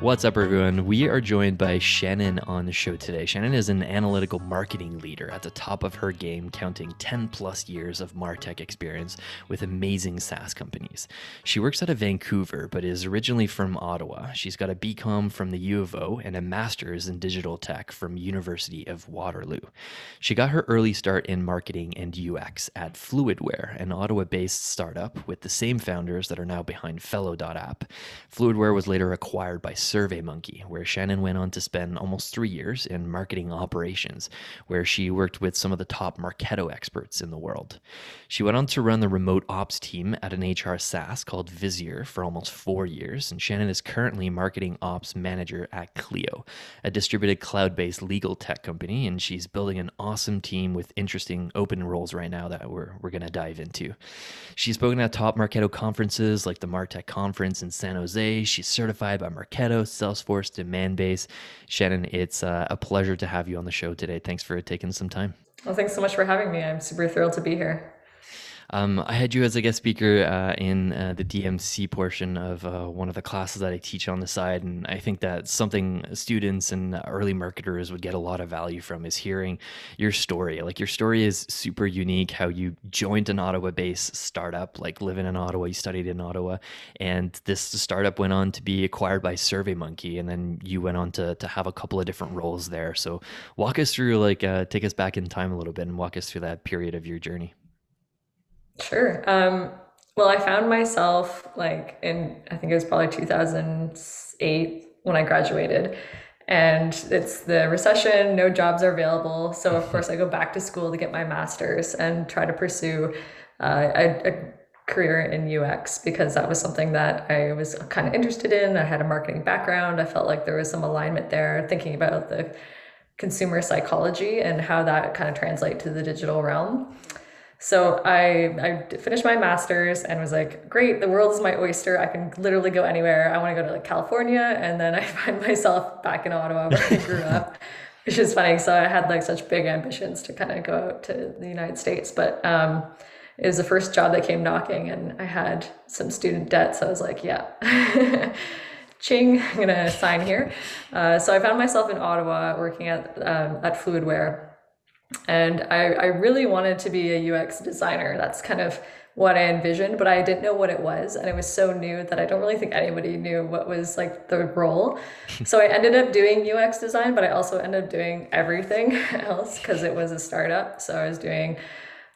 What's up, everyone? We are joined by Shannon on the show today. Shannon is an analytical marketing leader at the top of her game, counting 10 plus years of Martech experience with amazing SaaS companies. She works out of Vancouver, but is originally from Ottawa. She's got a BCom from the U of O and a master's in digital tech from University of Waterloo. She got her early start in marketing and UX at Fluidware, an Ottawa-based startup with the same founders that are now behind Fellow.app. Fluidware was later acquired by SurveyMonkey, where Shannon went on to spend almost three years in marketing operations, where she worked with some of the top Marketo experts in the world. She went on to run the remote ops team at an HR SaaS called Visier for almost four years, and Shannon is currently marketing ops manager at Clio, a distributed cloud based legal tech company, and she's building an awesome team with interesting open roles right now that we're, we're going to dive into. She's spoken at top Marketo conferences like the Martech Conference in San Jose. She's certified by Marketo Salesforce, Demandbase. Shannon, it's uh, a pleasure to have you on the show today. Thanks for taking some time. Well, thanks so much for having me. I'm super thrilled to be here. Um, I had you as a guest speaker uh, in uh, the DMC portion of uh, one of the classes that I teach on the side, and I think that something students and early marketers would get a lot of value from is hearing your story. Like your story is super unique. How you joined an Ottawa-based startup, like living in Ottawa, you studied in Ottawa, and this startup went on to be acquired by SurveyMonkey, and then you went on to to have a couple of different roles there. So walk us through, like, uh, take us back in time a little bit, and walk us through that period of your journey. Sure. Um, well, I found myself like in, I think it was probably 2008 when I graduated. And it's the recession, no jobs are available. So, of course, I go back to school to get my master's and try to pursue uh, a, a career in UX because that was something that I was kind of interested in. I had a marketing background. I felt like there was some alignment there, thinking about the consumer psychology and how that kind of translate to the digital realm. So I I finished my master's and was like, great, the world is my oyster. I can literally go anywhere. I want to go to like California, and then I find myself back in Ottawa where I grew up, which is funny. So I had like such big ambitions to kind of go out to the United States, but um, it was the first job that came knocking, and I had some student debt. So I was like, yeah. Ching, I'm gonna sign here. Uh, so I found myself in Ottawa working at um, at Fluidware, and I, I really wanted to be a UX designer. That's kind of what I envisioned, but I didn't know what it was. And it was so new that I don't really think anybody knew what was like the role. so I ended up doing UX design, but I also ended up doing everything else because it was a startup. So I was doing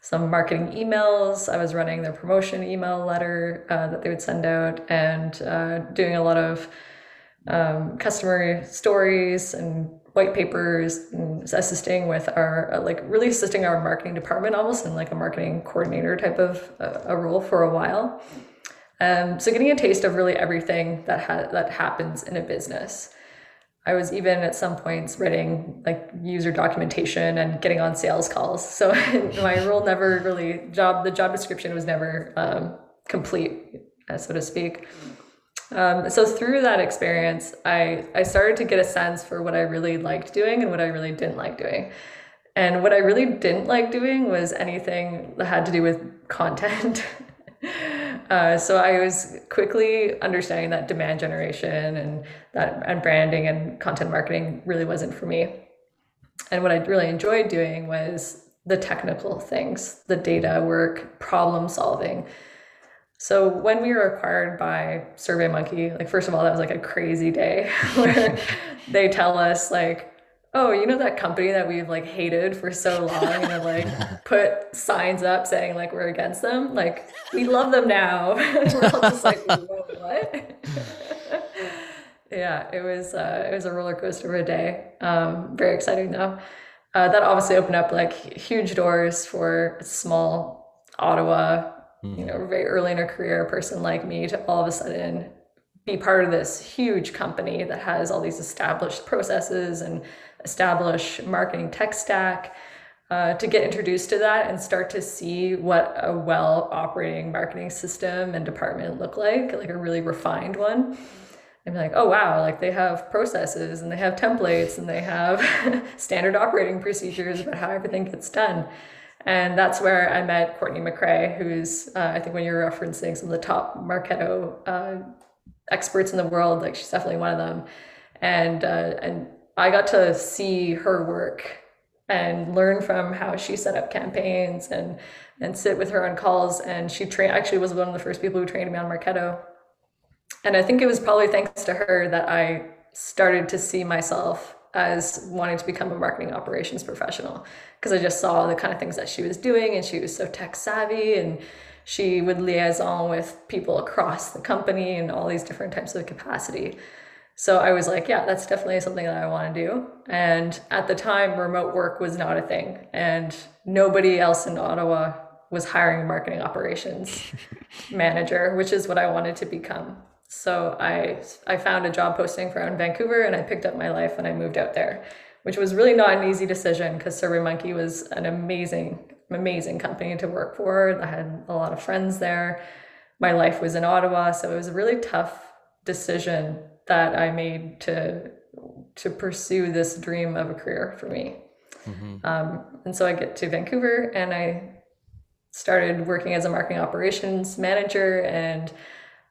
some marketing emails. I was running their promotion email letter uh, that they would send out and uh, doing a lot of um, customer stories and white papers assisting with our uh, like really assisting our marketing department almost in like a marketing coordinator type of uh, a role for a while. Um, so getting a taste of really everything that ha- that happens in a business. I was even at some points writing like user documentation and getting on sales calls. So my role never really job the job description was never um, complete uh, so to speak um, so through that experience, I, I started to get a sense for what I really liked doing and what I really didn't like doing. And what I really didn't like doing was anything that had to do with content. uh, so I was quickly understanding that demand generation and that and branding and content marketing really wasn't for me. And what I really enjoyed doing was the technical things, the data work, problem solving so when we were acquired by SurveyMonkey, like first of all, that was like a crazy day where they tell us like, oh, you know that company that we've like hated for so long and like put signs up saying like we're against them. Like we love them now. we're all just like, what? yeah, it was uh, it was a roller coaster of a day. Um, very exciting though. Uh, that obviously opened up like huge doors for small Ottawa mm. you know, very early in her career a person like me to all of a sudden be part of this huge company that has all these established processes and established marketing tech stack. uh, to get introduced to that and start to see what a well operating marketing system and department look like, like a really refined one. I'm like, oh wow, like they have processes and they have templates and they have standard operating procedures about how everything gets done. And that's where I met Courtney McCrae, who's, uh, I think when you're referencing some of the top Marketo uh, experts in the world, like she's definitely one of them. And, uh, and I got to see her work and learn from how she set up campaigns and and sit with her on calls. And she actually was one of the first people who trained me on Marketo. And I think it was probably thanks to her that I started to see myself as wanting to become a marketing operations professional because I just saw the kind of things that she was doing and she was so tech savvy and she would liaison with people across the company and all these different types of capacity. So I was like, yeah, that's definitely something that I want to do. And at the time, remote work was not a thing, and nobody else in Ottawa was hiring a marketing operations manager, which is what I wanted to become. So I I found a job posting for in Vancouver, and I picked up my life and I moved out there, which was really not an easy decision because SurveyMonkey was an amazing amazing company to work for. I had a lot of friends there. My life was in Ottawa, so it was a really tough decision that I made to to pursue this dream of a career for me. Mm-hmm. Um, and so I get to Vancouver and I started working as a marketing operations manager and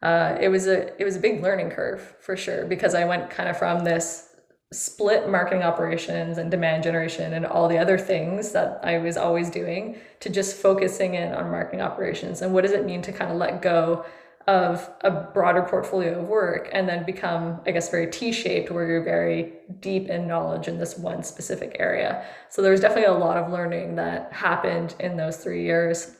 uh, it was a it was a big learning curve for sure because I went kind of from this split marketing operations and demand generation and all the other things that I was always doing to just focusing in on marketing operations and what does it mean to kind of let go of a broader portfolio of work and then become, I guess, very T shaped where you're very deep in knowledge in this one specific area. So there was definitely a lot of learning that happened in those three years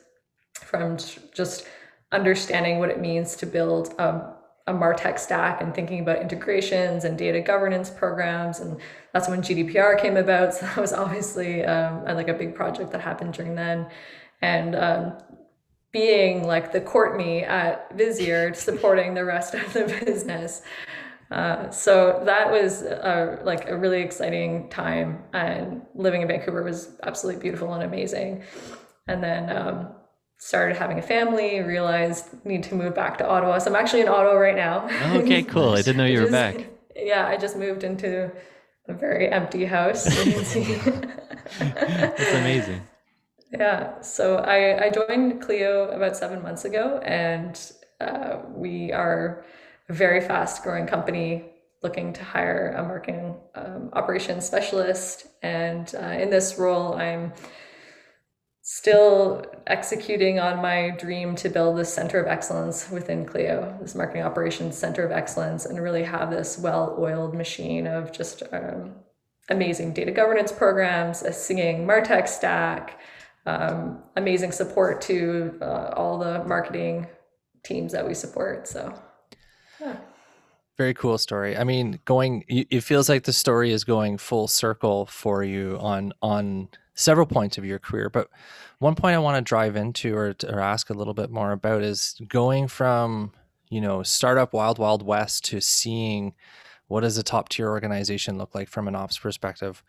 from just understanding what it means to build a, a MarTech stack and thinking about integrations and data governance programs. And that's when GDPR came about. So that was obviously um, like a big project that happened during then. And um, being like the Courtney at Visier supporting the rest of the business. Uh, so that was a, like a really exciting time, and living in Vancouver was absolutely beautiful and amazing. And then um, started having a family, realized need to move back to Ottawa. So I'm actually in Ottawa right now. Okay, cool. I didn't know you were just, back. Yeah, I just moved into a very empty house. That's amazing. Yeah, so I, I joined Clio about seven months ago, and uh, we are a very fast growing company looking to hire a marketing um, operations specialist. And uh, in this role, I'm still executing on my dream to build this center of excellence within Clio, this marketing operations center of excellence, and really have this well oiled machine of just um, amazing data governance programs, a singing Martech stack um, amazing support to uh, all the marketing teams that we support. So. Very cool story. I mean, going, it feels like the story is going full circle for you on on several points of your career. But one point I want to drive into or, or ask a little bit more about is going from you know startup wild wild west to seeing what does a top tier organization look like from an ops perspective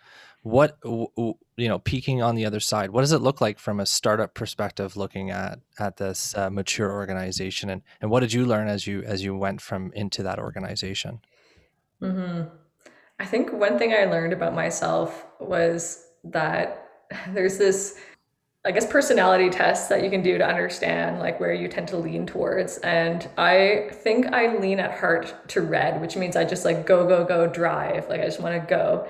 what you know peeking on the other side what does it look like from a startup perspective looking at at this uh, mature organization and and what did you learn as you as you went from into that organization mm-hmm. i think one thing i learned about myself was that there's this I guess personality tests that you can do to understand like where you tend to lean towards. And I think I lean at heart to red, which means I just like go, go, go, drive. Like I just want to go.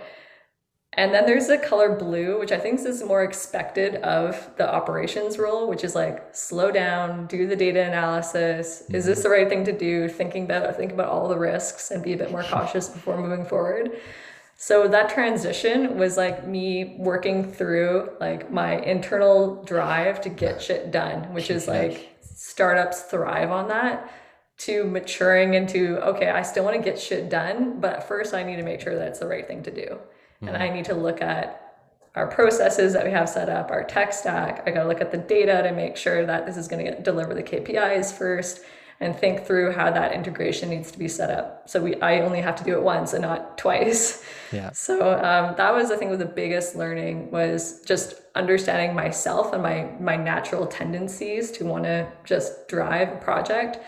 And then there's the color blue, which I think is more expected of the operations role, which is like slow down, do the data analysis. Is this the right thing to do? Thinking about think about all the risks and be a bit more cautious before moving forward. So that transition was like me working through like my internal drive to get shit done, which is like startups thrive on that to maturing into okay, I still want to get shit done, but first I need to make sure that it's the right thing to do. And I need to look at our processes that we have set up, our tech stack. I got to look at the data to make sure that this is going to deliver the KPIs first. and think through how that integration needs to be set up. So we I only have to do it once and not twice. Yeah. So um, that was I think was the biggest learning was just understanding myself and my my natural tendencies to want to just drive a project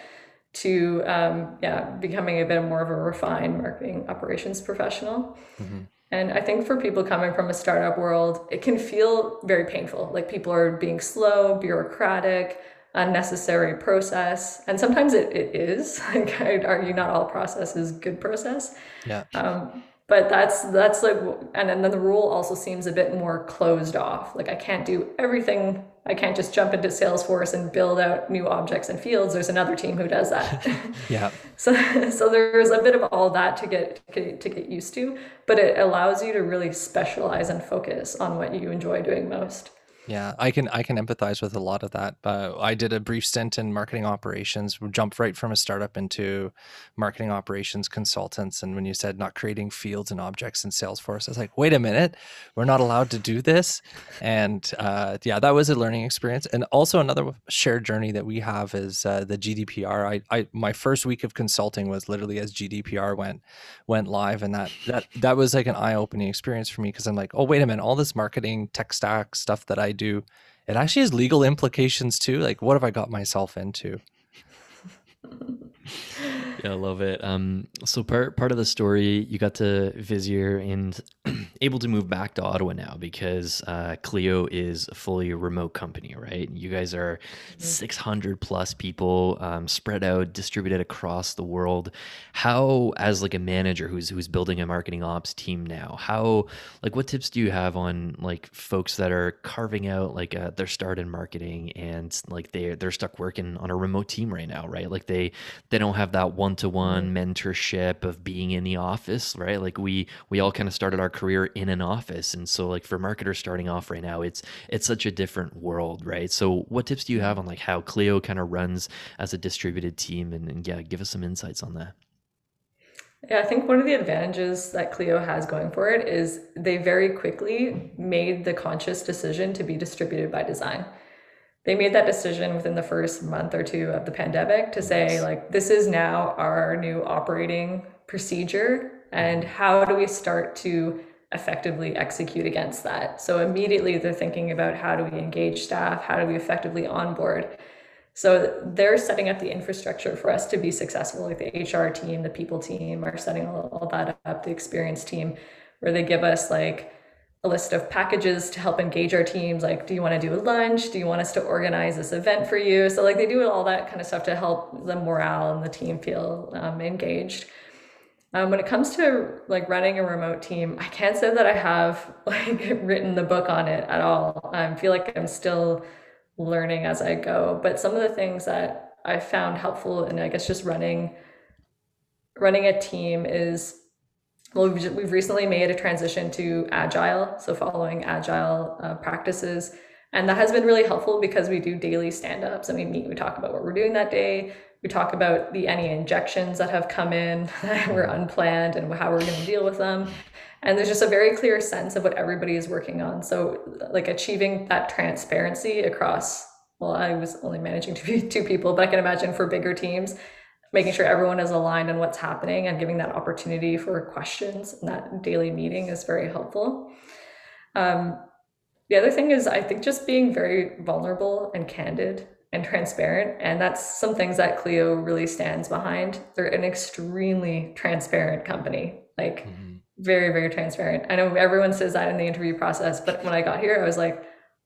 to um, yeah becoming a bit more of a refined marketing operations professional. Mm-hmm. And I think for people coming from a startup world, it can feel very painful. Like people are being slow, bureaucratic, unnecessary process. And sometimes it, it is. Like I'd argue not all process is good process. Yeah. Um, but that's that's like and then the rule also seems a bit more closed off. Like i can't do everything. I can't just jump into salesforce and build out new objects and fields. There's another team who does that. Yeah. So so there's a bit of all that to get to get used to but it allows you to really specialize and focus on what you enjoy doing most yeah, I can I can empathize with a lot of that. But I did a brief stint in marketing operations, jumped right from a startup into marketing operations consultants. And when you said not creating fields and objects in Salesforce, I was like, wait a minute, we're not allowed to do this. And uh, yeah, that was a learning experience. And also another shared journey that we have is uh, the GDPR. I, I my first week of consulting was literally as GDPR went went live, and that that that was like an eye opening experience for me because I'm like, oh wait a minute, all this marketing tech stack stuff that I do, it actually has legal implications too. Like, what have I got myself into? yeah, I love it. Um, so part part of the story, you got to Visier and able to move back to Ottawa now because uh, Clio is a fully remote company, right? You guys are mm-hmm. 600 plus people um, spread out, distributed across the world. How, as like a manager who's who's building a marketing ops team now, how like what tips do you have on like folks that are carving out like uh, their start in marketing and like they they're stuck working on a remote team right now, right? Like they they don't have that one to one mentorship of being in the office, right? Like we we all kind of started our career in an office, and so like for marketers starting off right now, it's it's such a different world, right? So what tips do you have on like how Clio kind of runs as a distributed team, and, and yeah, give us some insights on that. Yeah, I think one of the advantages that Clio has going for it is they very quickly made the conscious decision to be distributed by design they made that decision within the first month or two of the pandemic to say like this is now our new operating procedure and mm-hmm. how do we start to effectively execute against that? So immediately they're thinking about how do we engage staff how do we effectively onboard. So they're setting up the infrastructure for us to be successful like the hr team the people team are setting all, all that up the experience team where they give us like a list of packages to help engage our teams like do you want to do a lunch? Do you want us to organize this event for you? So like they do all that kind of stuff to help the morale and the team feel um, engaged. Um, when it comes to like running a remote team i can't say that i have like written the book on it at all. I feel like i'm still learning as i go but some of the things that i found helpful and i guess just running running a team is well, we've we've recently made a transition to agile, so following agile uh, practices. And that has been really helpful because we do daily stand ups and we meet, we talk about what we're doing that day. We talk about the any injections that have come in that were unplanned and how we're going to deal with them. And there's just a very clear sense of what everybody is working on. So, like achieving that transparency across, well, I was only managing two, two people, but I can imagine for bigger teams, making sure everyone is aligned on what's happening and giving that opportunity for questions in that daily meeting is very helpful. Um, the other thing is, I think just being very vulnerable and candid and transparent. And that's some things that Clio really stands behind. They're an extremely transparent company, like mm-hmm. very, very transparent. I know everyone says that in the interview process, but when I got here, I was like,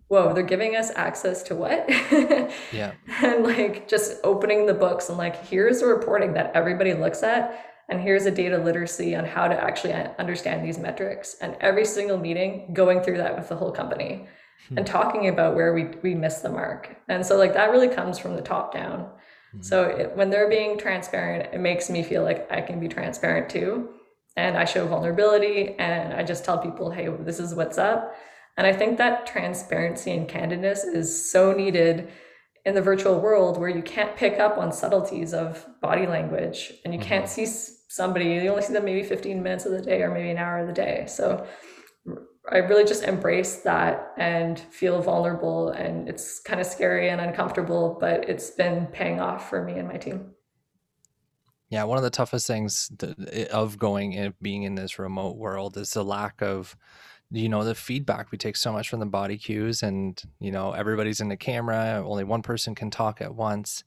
whoa, they're giving us access to what? yeah. And like just opening the books and like, here's the reporting that everybody looks at. And here's a data literacy on how to actually understand these metrics. And every single meeting, going through that with the whole company hmm. and talking about where we, we miss the mark. And so, like, that really comes from the top down. Hmm. So, it, when they're being transparent, it makes me feel like I can be transparent too. And I show vulnerability and I just tell people, hey, this is what's up and I think that transparency and candidness is so needed in the virtual world where you can't pick up on subtleties of body language and you mm-hmm. can't see somebody, you only see them maybe 15 minutes of the day or maybe an hour of the day. So I really just embrace that and feel vulnerable. And it's kind of scary and uncomfortable, but it's been paying off for me and my team. Yeah, one of the toughest things of going and being in this remote world is the lack of you know the feedback we take so much from the body cues and you know everybody's in the camera only one person can talk at once.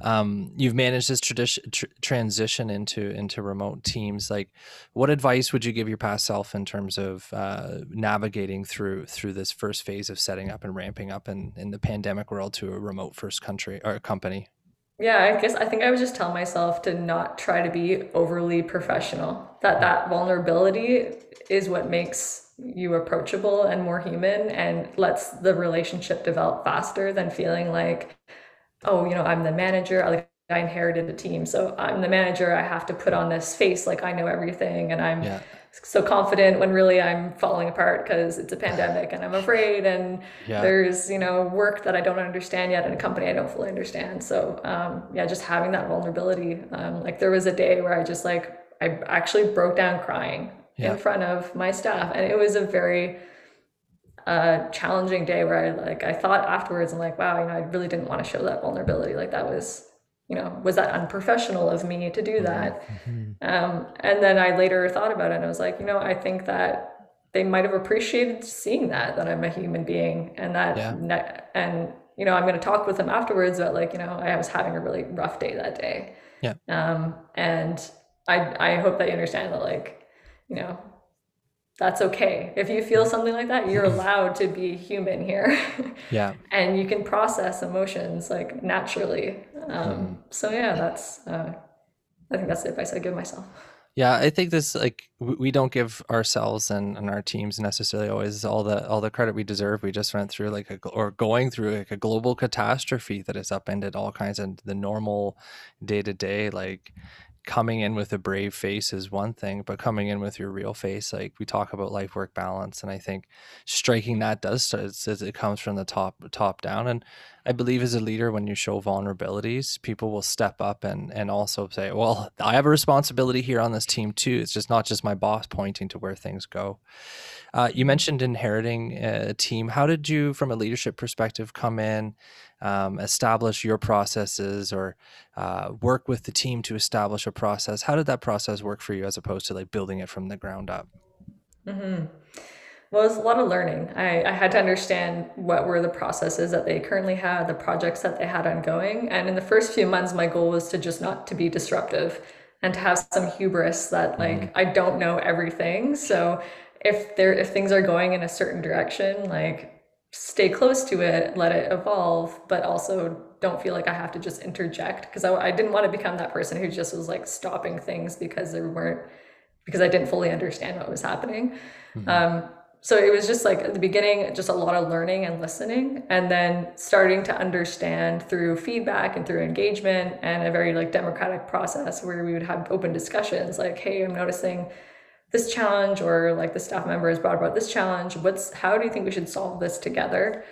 Um, you've managed this tradition tr- transition into into remote teams. Like what advice would you give your past self in terms of uh, navigating through through this first phase of setting up and ramping up in, in the pandemic world to a remote first country or a company? Yeah i guess i think i would just tell myself to not try to be overly professional. That that vulnerability is what makes you approachable and more human and lets the relationship develop faster than feeling like oh you know i'm the manager like i inherited a team so i'm the manager i have to put on this face like i know everything and i'm yeah. so confident when really i'm falling apart because it's a pandemic and i'm afraid and yeah. there's you know work that i don't understand yet in a company i don't fully understand so um, yeah just having that vulnerability um, like there was a day where i just like i actually broke down crying yeah. in front of my staff. And it was a very uh, challenging day where I like I thought afterwards and like, wow, you know, I really didn't want to show that vulnerability. Like that was, you know, was that unprofessional of me to do mm-hmm. that? Mm-hmm. Um, and then I later thought about it and I was like, you know, I think that they might have appreciated seeing that that I'm a human being and that yeah. and you know I'm going to talk with them afterwards but like you know I was having a really rough day that day yeah um and I I hope that you understand that like you know, that's okay. If you feel something like that, you're allowed to be human here. yeah. and you can process emotions like naturally. Um, mm. So yeah, that's, uh, I think that's the advice I give myself. Yeah, I think this like we don't give ourselves and, and our teams necessarily always all the all the credit we deserve. We just went through like a or going through like a global catastrophe that has upended all kinds of the normal day to day like coming in with a brave face is one thing, but coming in with your real face, like we talk about life work balance, and I think striking that does it comes from the top top down. And I believe as a leader, when you show vulnerabilities, people will step up and and also say, "Well, I have a responsibility here on this team too. It's just not just my boss pointing to where things go." Uh, you mentioned inheriting a team. How did you, from a leadership perspective, come in, um, establish your processes, or uh, work with the team to establish a process? How did that process work for you, as opposed to like building it from the ground up? Mm-hmm. Well, it was a lot of learning. I, I had to understand what were the processes that they currently had, the projects that they had ongoing. And in the first few months, my goal was to just not to be disruptive and to have some hubris that like mm-hmm. I don't know everything. So if there if things are going in a certain direction like stay close to it let it evolve but also don't feel like i have to just interject because I, I didn't want to become that person who just was like stopping things because there weren't because i didn't fully understand what was happening mm-hmm. um, so it was just like at the beginning just a lot of learning and listening and then starting to understand through feedback and through engagement and a very like democratic process where we would have open discussions like hey i'm noticing this challenge or like the staff member has brought about this challenge. What's how do you think we should solve this together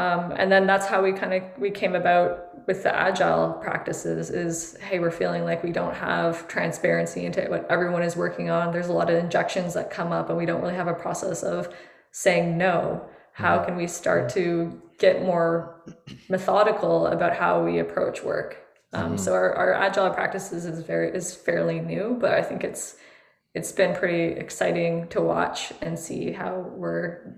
um, and then that's how we kind of we came about with the agile practices is hey we're feeling like we don't have transparency into what everyone is working on there's a lot of injections that come up and we don't really have a process of saying no how mm-hmm. can we start to get more methodical about how we approach work um, mm-hmm. so our, our agile practices is very is fairly new but i think it's it's been pretty exciting to watch and see how we're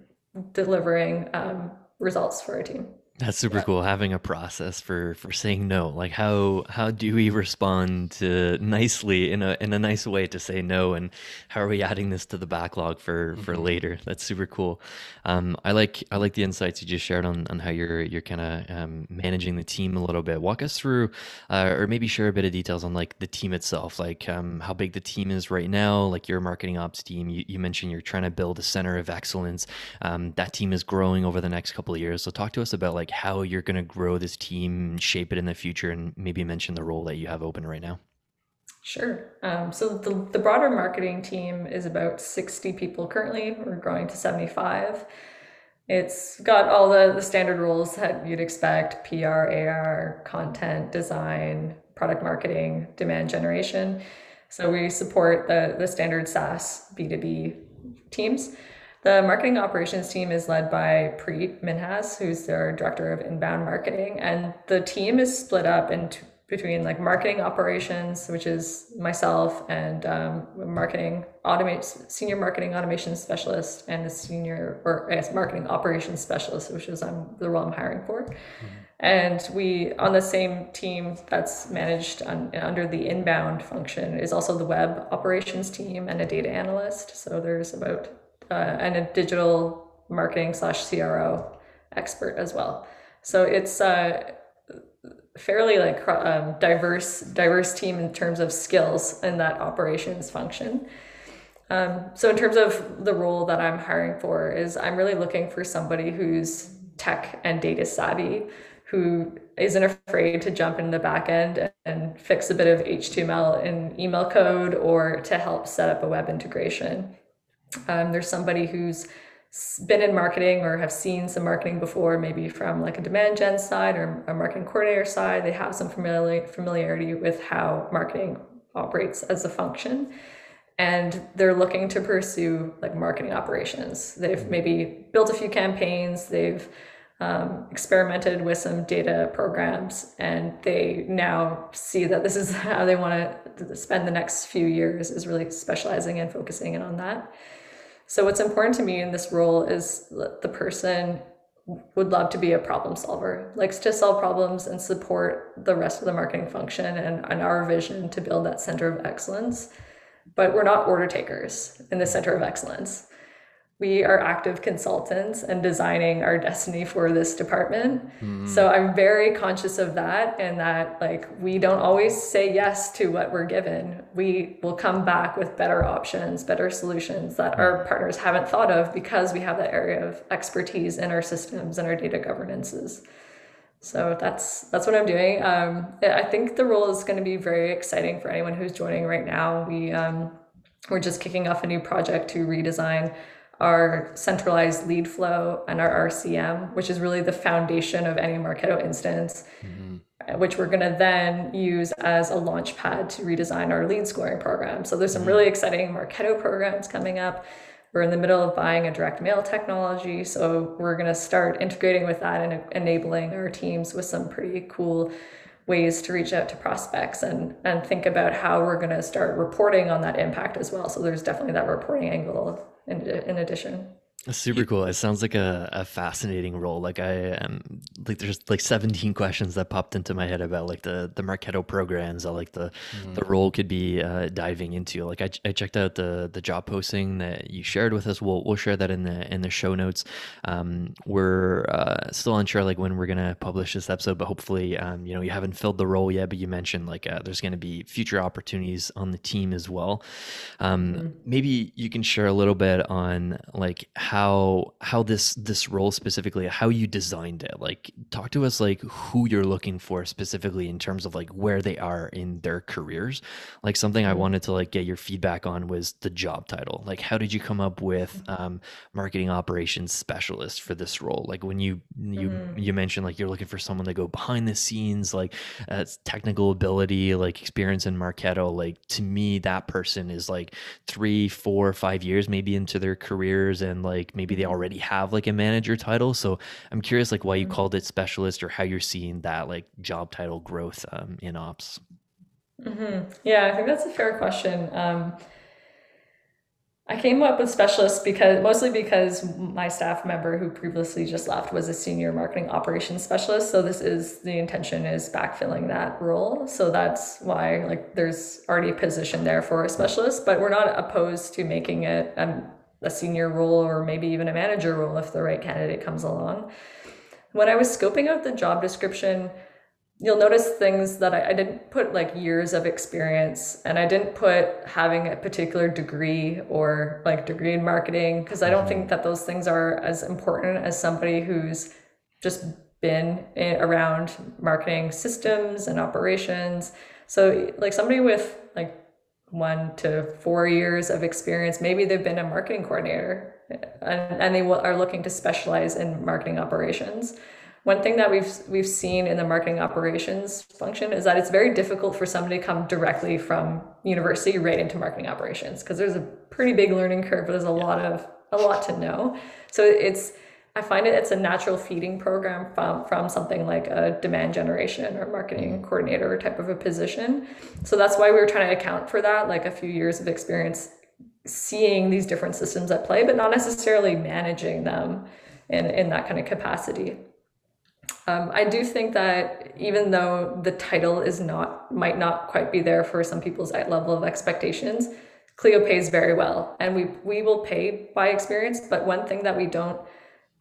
delivering um, results for our team. That's super yeah. cool having a process for for saying no. Like how how do we respond to nicely in a in a nice way to say no and how are we adding this to the backlog for for mm-hmm. later? That's super cool. Um, I like I like the insights you just shared on on how you're you're kind of um, managing the team a little bit. Walk us through uh, or maybe share a bit of details on like the team itself, like um, how big the team is right now, like your marketing ops team. You, you mentioned you're trying to build a center of excellence. Um, that team is growing over the next couple of years. So talk to us about like how you're going to grow this team, shape it in the future, and maybe mention the role that you have open right now. Sure. Um, so the, the broader marketing team is about 60 people currently. We're growing to 75. It's got all the, the standard roles that you'd expect PR, AR, content, design, product marketing, demand generation. So we support the, the standard SaaS B2B teams. The marketing operations team is led by Preet Minhas, who's their director of inbound marketing, and the team is split up into between like marketing operations, which is myself and um, marketing automate senior marketing automation specialist and a senior or I guess marketing operations specialist, which is I'm the role I'm hiring for. Mm-hmm. And we on the same team that's managed on, under the inbound function is also the web operations team and a data analyst. So there's about uh, and a digital marketing slash CRO expert as well. So it's uh, fairly like um, diverse diverse team in terms of skills in that operations function. Um, so in terms of the role that I'm hiring for is I'm really looking for somebody who's tech and data savvy, who isn't afraid to jump in the back end and fix a bit of HTML in email code or to help set up a web integration. Um, there's somebody who's been in marketing or have seen some marketing before, maybe from like a demand gen side or a marketing coordinator side, they have some familiarity with how marketing operates as a function. And they're looking to pursue like marketing operations. They've mm-hmm. maybe built a few campaigns, they've um, experimented with some data programs, and they now see that this is how they want to spend the next few years is really specializing and focusing in on that. So what's important to me in this role is that the person would love to be a problem solver, likes to solve problems and support the rest of the marketing function and, and our vision to build that center of excellence. But we're not order takers in the center of excellence we are active consultants and designing our destiny for this department. Mm. So I'm very conscious of that and that like we don't always say yes to what we're given. We will come back with better options, better solutions that our hmm. partners haven't thought of because we have that area of expertise in our systems and our data governances. So that's that's what I'm doing. Um, I think the role is going to be very exciting for anyone who's joining right now. We um, we're just kicking off a new project to redesign our centralized lead flow and our RCM, which is really the foundation of any Marketo instance, mm-hmm. which we're going to then use as a launch pad to redesign our lead scoring program. So there's some mm-hmm. really exciting Marketo programs coming up. We're in the middle of buying a direct mail technology. So we're going to start integrating with that and enabling our teams with some pretty cool ways to reach out to prospects and and think about how we're going to start reporting on that impact as well so there's definitely that reporting angle in, in addition. Super cool. It sounds like a, a fascinating role. Like I am like there's like 17 questions that popped into my head about like the the Marketo programs or like the mm. the role could be uh, diving into. Like I, I checked out the the job posting that you shared with us. We'll we'll share that in the in the show notes. Um, we're uh, still unsure like when we're gonna publish this episode, but hopefully um, you know you haven't filled the role yet. But you mentioned like uh, there's gonna be future opportunities on the team as well. Um, mm. Maybe you can share a little bit on like how how how this this role specifically how you designed it. Like talk to us like who you're looking for specifically in terms of like where they are in their careers. Like something i mm-hmm. wanted to like get your feedback on was the job title. Like how did you come up with um, marketing operations specialist for this role? Like when you you mm-hmm. you mentioned like you're looking for someone to go behind the scenes like uh, technical ability like experience in marketo. Like to me that person is like three four five years maybe into their careers and like like maybe they mm-hmm. already have like a manager title. So I'm curious like why you mm-hmm. called it specialist or how you're seeing that like job title growth um, in ops. Mm-hmm. Yeah, I think that's a fair question. Um, I came up with specialist because mostly because my staff member who previously just left was a senior marketing operations specialist. So this is the intention is backfilling that role. So that's why like there's already a position there for a specialist, but we're not opposed to making it um, a senior role or maybe even a manager role if the right candidate comes along. When I was scoping out the job description, you'll notice things that I, I, didn't put like years of experience and I didn't put having a particular degree or like degree in marketing because I don't mm-hmm. think that those things are as important as somebody who's just been in, around marketing systems and operations. So like somebody with like one to four years of experience. Maybe they've been a marketing coordinator and, and they are looking to specialize in marketing operations. One thing that we've we've seen in the marketing operations function is that it's very difficult for somebody to come directly from university right into marketing operations because there's a pretty big learning curve. There's a lot of a lot to know. So it's I find it it's a natural feeding program from from something like a demand generation or marketing mm-hmm. coordinator type of a position. So that's why we were trying to account for that, like a few years of experience seeing these different systems at play, but not necessarily managing them in, in that kind of capacity. Um, I do think that even though the title is not might not quite be there for some people's level of expectations, Clio pays very well, and we we will pay by experience. But one thing that we don't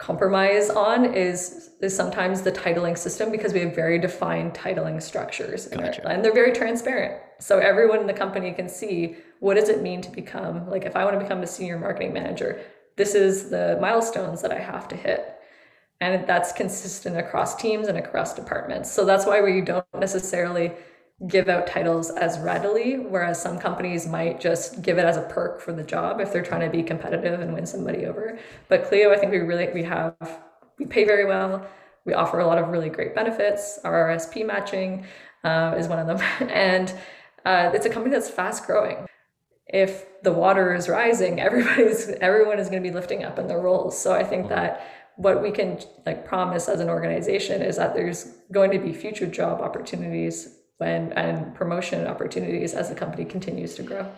compromise on is is sometimes the titling system because we have very defined titling structures gotcha. and they're very transparent. So everyone in the company can see what does it mean to become like if I want to become a senior marketing manager, this is the milestones that I have to hit and that's consistent across teams and across departments. So that's why we don't necessarily give out titles as readily, whereas some companies might just give it as a perk for the job if they're trying to be competitive and win somebody over. But Clio, I think we really we have we pay very well. We offer a lot of really great benefits. Our RSP matching uh, is one of them, and uh, it's a company that's fast growing. If the water is rising, everybody's everyone is going to be lifting up in their roles. So I think that what we can like promise as an organization is that there's going to be future job opportunities when and promotion opportunities as the company continues to grow.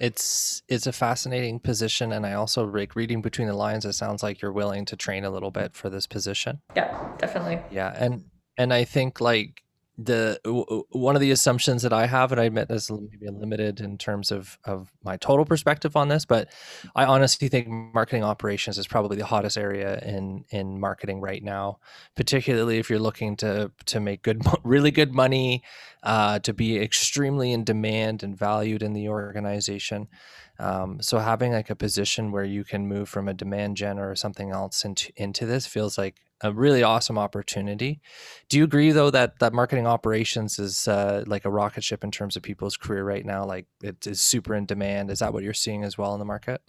It's it's a fascinating position and i also like reading between the lines it sounds like you're willing to train a little bit for this position. Yeah definitely. Yeah and and i think like the one of the assumptions that I have, and I admit this maybe limited in terms of of my total perspective on this, but I honestly think marketing operations is probably the hottest area in in marketing right now, particularly if you're looking to to make good, really good money, uh, to be extremely in demand and valued in the organization. Um, so having like a position where you can move from a demand gen or something else into into this feels like a really awesome opportunity. Do you agree though that that marketing operations is uh, like a rocket ship in terms of people's career right now? Like it is super in demand. Is that what you're seeing as well in the market?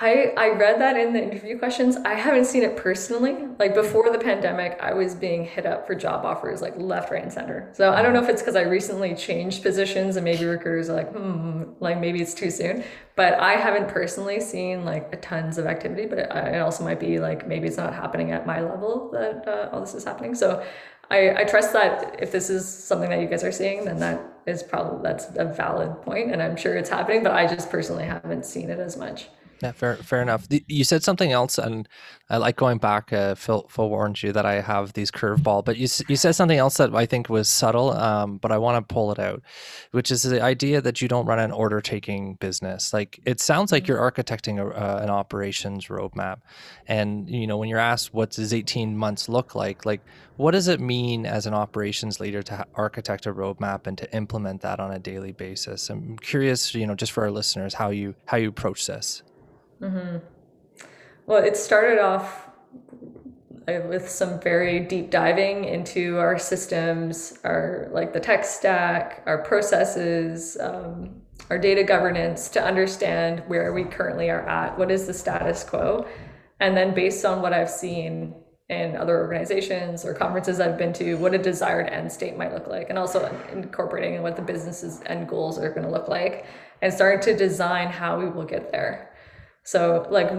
I, I read that in the interview questions. I haven't seen it personally. Like before the pandemic, I was being hit up for job offers like left, right, and center. So I don't know if it's because I recently changed positions and maybe recruiters are like, hmm, like maybe it's too soon. But I haven't personally seen like a tons of activity. But it, it also might be like maybe it's not happening at my level that uh, all this is happening. So I, I trust that if this is something that you guys are seeing, then that is probably that's a valid point, and I'm sure it's happening. But I just personally haven't seen it as much. Yeah, fair, fair enough. You said something else, and I like going back. Uh, Phil, Phil warned you that I have these curveball, but you you said something else that I think was subtle, um, but I want to pull it out, which is the idea that you don't run an order taking business. Like it sounds like you're architecting a, uh, an operations roadmap, and you know when you're asked what does 18 months look like, like what does it mean as an operations leader to architect a roadmap and to implement that on a daily basis? I'm curious, you know, just for our listeners, how you how you approach this. Mm-hmm. Well, it started off uh, with some very deep diving into our systems, our like the tech stack, our processes, um, our data governance to understand where we currently are at. What is the status quo? And then based on what I've seen in other organizations or conferences I've been to, what a desired end state might look like, and also incorporating what the business's end goals are going to look like, and starting to design how we will get there. So like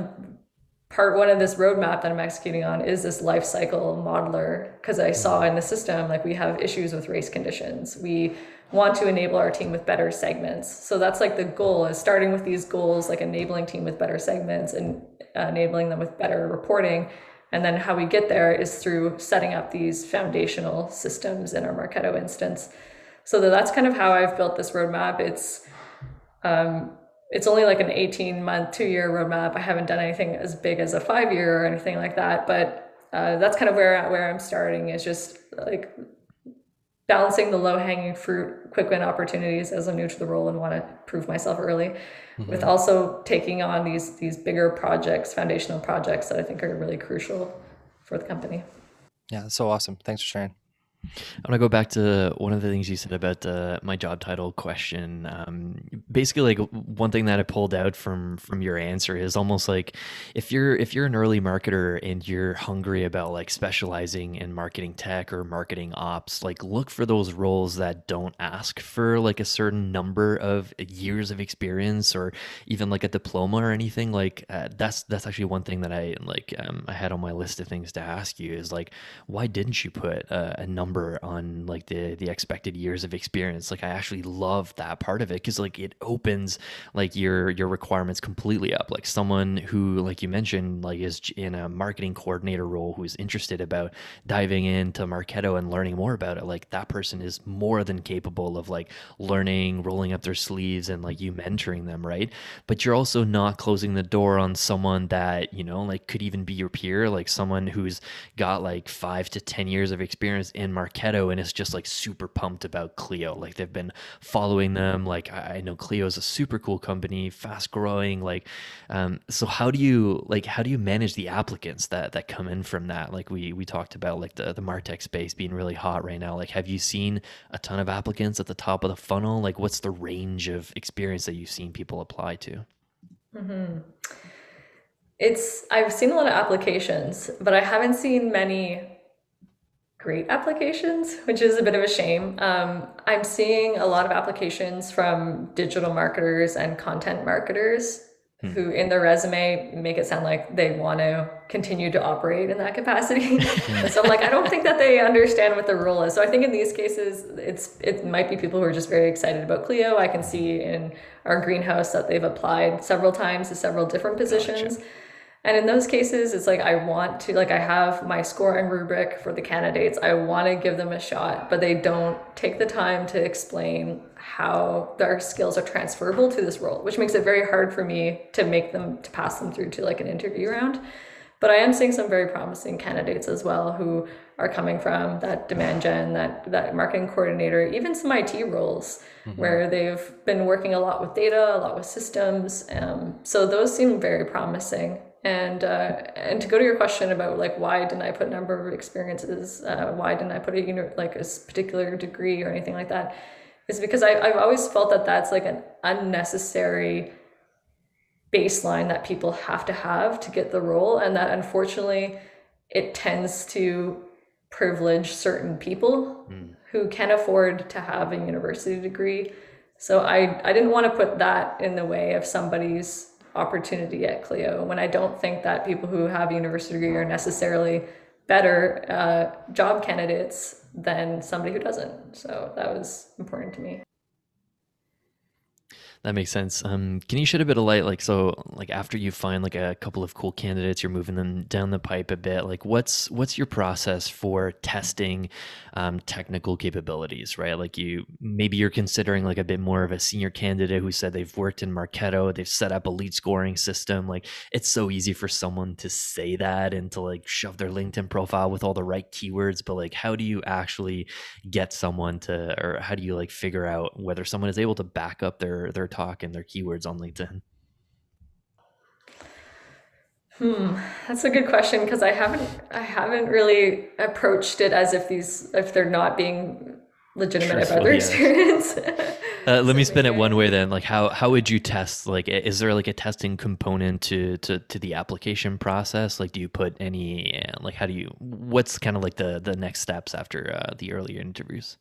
part one of this roadmap that I'm executing on is this life cycle modeler because I saw in the system like we have issues with race conditions. We want to enable our team with better segments. So that's like the goal is starting with these goals like enabling team with better segments and uh, enabling them with better reporting. And then how we get there is through setting up these foundational systems in our Marketo instance. So that's kind of how I've built this roadmap. It's um, it's only like an 18 month, two year roadmap. I haven't done anything as big as a five year or anything like that. But uh, that's kind of where where I'm starting is just like balancing the low hanging fruit, quick win opportunities as I'm new to the role and want to prove myself early, mm-hmm. with also taking on these these bigger projects, foundational projects that I think are really crucial for the company. Yeah, that's so awesome. Thanks for sharing. I want to go back to one of the things you said about uh, my job title question. Um, basically, like one thing that I pulled out from from your answer is almost like if you're if you're an early marketer and you're hungry about like specializing in marketing tech or marketing ops, like look for those roles that don't ask for like a certain number of years of experience or even like a diploma or anything. Like uh, that's that's actually one thing that I like um, I had on my list of things to ask you is like why didn't you put a, a number number on like the the expected years of experience. Like i actually love that part of it because like it opens like your your requirements completely up. Like someone who like you mentioned like is in a marketing coordinator role who's interested about diving into marketo and learning more about it like that person is more than capable of like learning rolling up their sleeves and like you mentoring them right? But you're also not closing the door on someone that you know like could even be your peer like someone who's got like five to ten years of experience in Marketo and is just like super pumped about Clio. Like they've been following them. Like I know Clio is a super cool company, fast growing. Like, um, so how do you like how do you manage the applicants that that come in from that? Like we we talked about like the the Martech space being really hot right now. Like have you seen a ton of applicants at the top of the funnel? Like what's the range of experience that you've seen people apply to? Mm-hmm. It's I've seen a lot of applications, but I haven't seen many great applications, which is a bit of a shame. Um, I'm seeing a lot of applications from digital marketers and content marketers hmm. who, in their resume, make it sound like they want to continue to operate in that capacity. so I'm like, I don't think that they understand what the role is. So I think in these cases, it's it might be people who are just very excited about Clio. I can see in our greenhouse that they've applied several times to several different positions. Gotcha and in those cases, it's like I want to, like, I have my scoring rubric for the candidates. I want to give them a shot, but they don't take the time to explain how their skills are transferable to this role, which makes it very hard for me to make them, to pass them through to like an interview round. But I am seeing some very promising candidates as well who are coming from that demand gen, that that marketing coordinator, even some IT roles mm-hmm. where they've been working a lot with data, a lot with systems. Um, so those seem very promising and uh, and to go to your question about like why didn't I put a number of experiences, uh, why didn't I put a you know like a particular degree or anything like that, is because I, I've always felt that that's like an unnecessary baseline that people have to have to get the role, and that unfortunately it tends to privilege certain people mm. who can afford to have a university degree. So I I didn't want to put that in the way of somebody's opportunity at Clio when I don't think that people who have a university degree are necessarily better uh, job candidates than somebody who doesn't. So that was important to me. That makes sense. Um, can you shed a bit of light, like so, like after you find like a couple of cool candidates, you're moving them down the pipe a bit. Like, what's what's your process for testing um, technical capabilities? Right, like you maybe you're considering like a bit more of a senior candidate who said they've worked in Marketo, they've set up a lead scoring system. Like, it's so easy for someone to say that and to like shove their LinkedIn profile with all the right keywords, but like, how do you actually get someone to, or how do you like figure out whether someone is able to back up their their talk and their keywords on LinkedIn? Hmm, that's a good question because I haven't I haven't really approached it as if these if they're not being legitimate Truthful, about their yes. experience. uh, let me spin it one way then. Like how how would you test? Like is there like a testing component to to to the application process? Like do you put any like how do you what's kind of like the the next steps after uh, the earlier interviews?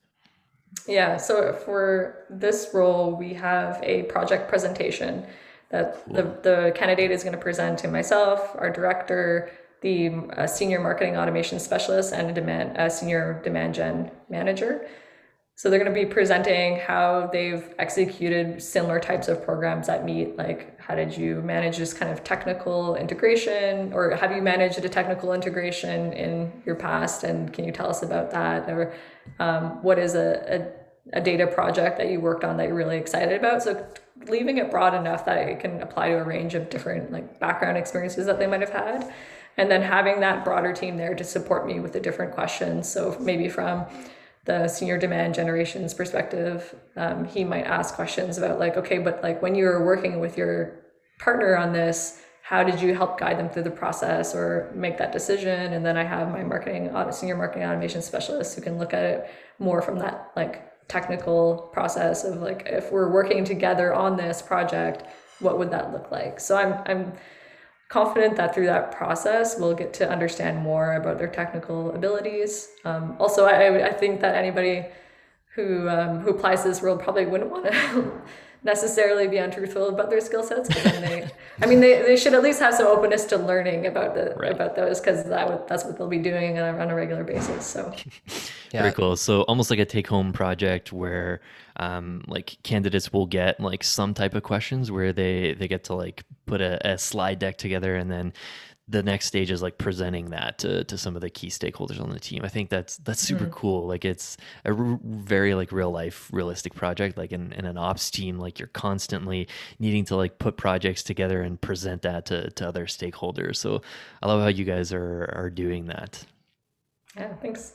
Yeah, so for this role, we have a project presentation that cool. the, the candidate is going to present to myself, our director, the uh, senior marketing automation specialist, and a demand a senior demand gen manager. So they're going to be presenting how they've executed similar types of programs that Meet, like how did you manage this kind of technical integration, or have you managed a technical integration in your past, and can you tell us about that, or um, what is a, a, a data project that you worked on that you're really excited about? So leaving it broad enough that it can apply to a range of different like background experiences that they might have had, and then having that broader team there to support me with the different questions. So maybe from the senior demand generation's perspective, um, he might ask questions about like, okay, but like when you were working with your partner on this, how did you help guide them through the process or make that decision? And then i have my marketing senior marketing automation specialist who can look at it more from that like technical process of like if we're working together on this project what would that look like? So i'm i'm confident that through that process we'll get to understand more about their technical abilities um, also I, I think that anybody who um, who applies to this world probably wouldn't want to necessarily be untruthful about their skill sets they i mean they, they should at least have some openness to learning about the right. about those because that that's what they'll be doing on a, on a regular basis so yeah. very cool so almost like a take-home project where um, like candidates will get like some type of questions where they they get to like put a, a slide deck together and then the next stage is like presenting that to, to some of the key stakeholders on the team. I think that's that's super mm-hmm. cool. Like it's a r- very like real life realistic project. Like in, in an ops team, like you're constantly needing to like put projects together and present that to, to other stakeholders. So I love how you guys are are doing that. Yeah, thanks.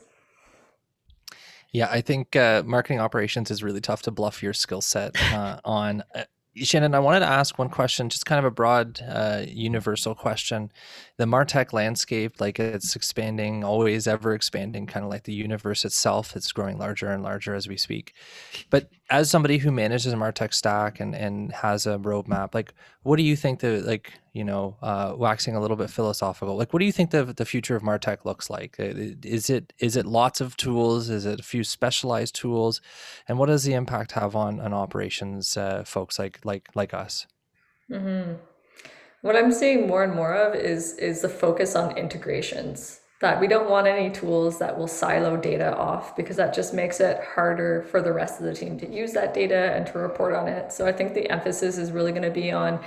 Yeah, I think uh, marketing operations is really tough to bluff your skill set uh, on. Uh, Shannon, I wanted to ask one question, just kind of a broad, uh, universal question. The Martech landscape, like it's expanding, always ever expanding, kind of like the universe itself. It's growing larger and larger as we speak. But as somebody who manages a Martech stack and, and has a roadmap, like what do you think the like you know uh, waxing a little bit philosophical, like what do you think the the future of Martech looks like? Uh, is it is it lots of tools? Is it a few specialized tools? And what does the impact have on on operations uh, folks like like like us? Mm-hmm. What I'm seeing more and more of is is the focus on integrations that we don't want any tools that will silo data off because that just makes it harder for the rest of the team to use that data and to report on it. So I think the emphasis is really going to be on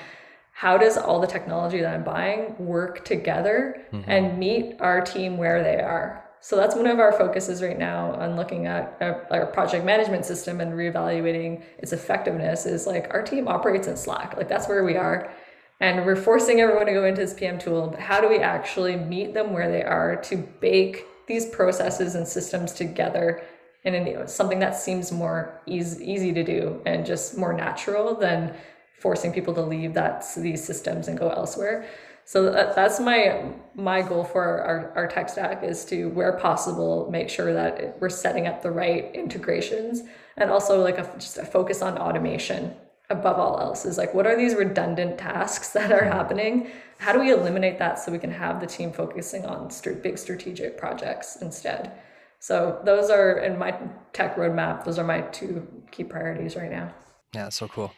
how does all the technology that I'm buying work together mm-hmm. and meet our team where they are. So that's one of our focuses right now on looking at our project management system and reevaluating its effectiveness is like our team operates in Slack. Like that's where we are and we're forcing everyone to go into this PM tool, but how do we actually meet them where they are to bake these processes and systems together in something that seems more easy, easy to do and just more natural than forcing people to leave that these systems and go elsewhere. So that, that's my my goal for our, our tech stack is to where possible make sure that we're setting up the right integrations and also like a, just a focus on automation above all else is like what are these redundant tasks that are happening? How do we eliminate that so we can have the team focusing on st- big strategic projects instead? So those are in my tech roadmap. Those are my two key priorities right now. Yeah so cool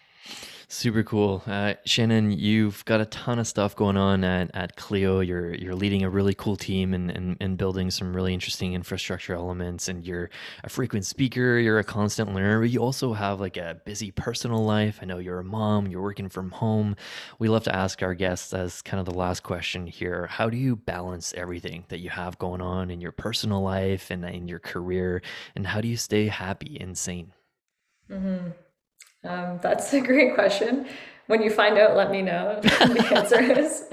Super cool. Uh, Shannon, you've got a ton of stuff going on at, at Clio. You're you're leading a really cool team and, and, and building some really interesting infrastructure elements. And you're a frequent speaker. You're a constant learner. But you also have like a busy personal life. I know you're a mom. You're working from home. We love to ask our guests as kind of the last question here. How do you balance everything that you have going on in your personal life and in your career? And how do you stay happy and sane? Mm-hmm. Um, that's a great question. When you find out, let me know. the answer is.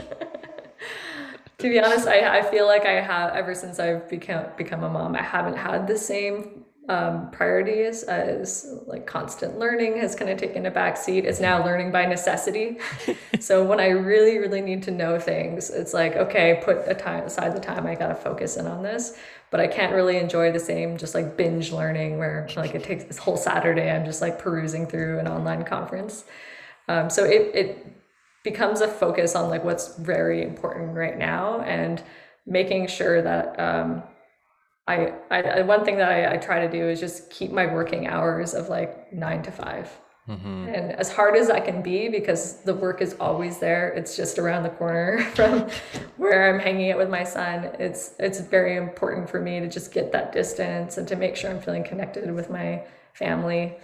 to be honest, I, I feel like I have ever since I've become become a mom, I haven't had the same um, priorities as like constant learning has kind of taken a back seat. It's now learning by necessity. so when I really, really need to know things, it's like, okay, put a time aside the time I gotta focus in on this but I can't really enjoy the same just like binge learning where like it takes this whole Saturday I'm just like perusing through an online conference. Um, so it it becomes a focus on like what's very important right now and making sure that um, I, I one thing that I, I try to do is just keep my working hours of like nine to five Mm-hmm. And as hard as that can be, because the work is always there, it's just around the corner from where I'm hanging out with my son. It's it's very important for me to just get that distance and to make sure I'm feeling connected with my family.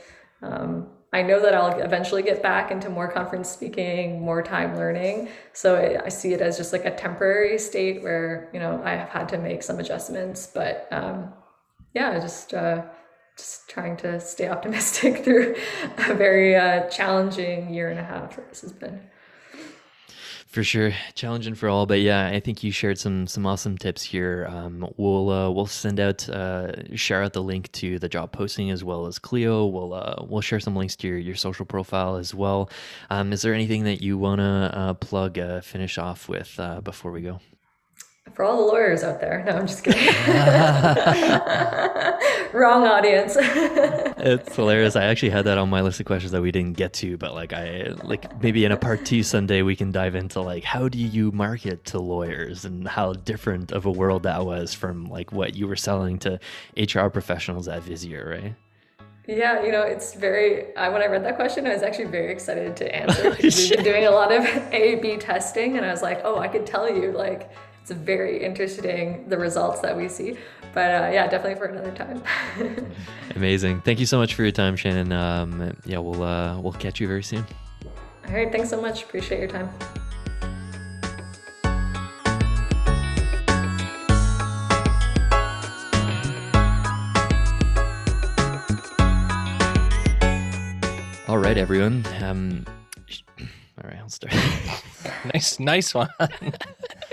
Um, I know that I'll eventually get back into more conference speaking, more time learning. So I, see it as just like a temporary state where you know I have had to make some adjustments, but um, yeah, just. Uh, just trying to stay optimistic through a very uh, challenging year and a half this has been For sure, challenging for all, but yeah, I think you shared some some awesome tips here. Um, we'll uh, we'll send out uh, share out the link to the job posting as well as Clio. We'll uh, we'll share some links to your, your social profile as well. Um, is there anything that you wanna uh, plug uh, finish off with uh, before we go? For all the lawyers out there, no, I'm just kidding. Wrong audience. it's hilarious. I actually had that on my list of questions that we didn't get to, but like I like maybe in a part two Sunday we can dive into like how do you market to lawyers and how different of a world that was from like what you were selling to HR professionals at Visier, right? Yeah, you know, it's very. I, when I read that question, I was actually very excited to answer we've been doing a lot of A/B testing, and I was like, oh, I could tell you like it's very interesting the results that we see. But uh, yeah, definitely for another time. Amazing. Thank you so much for your time, Shannon. Um, yeah, we'll uh, we'll catch you very soon. All right. Thanks so much. Appreciate your time. All right, everyone. Um, all right, I'll start. nice, nice one.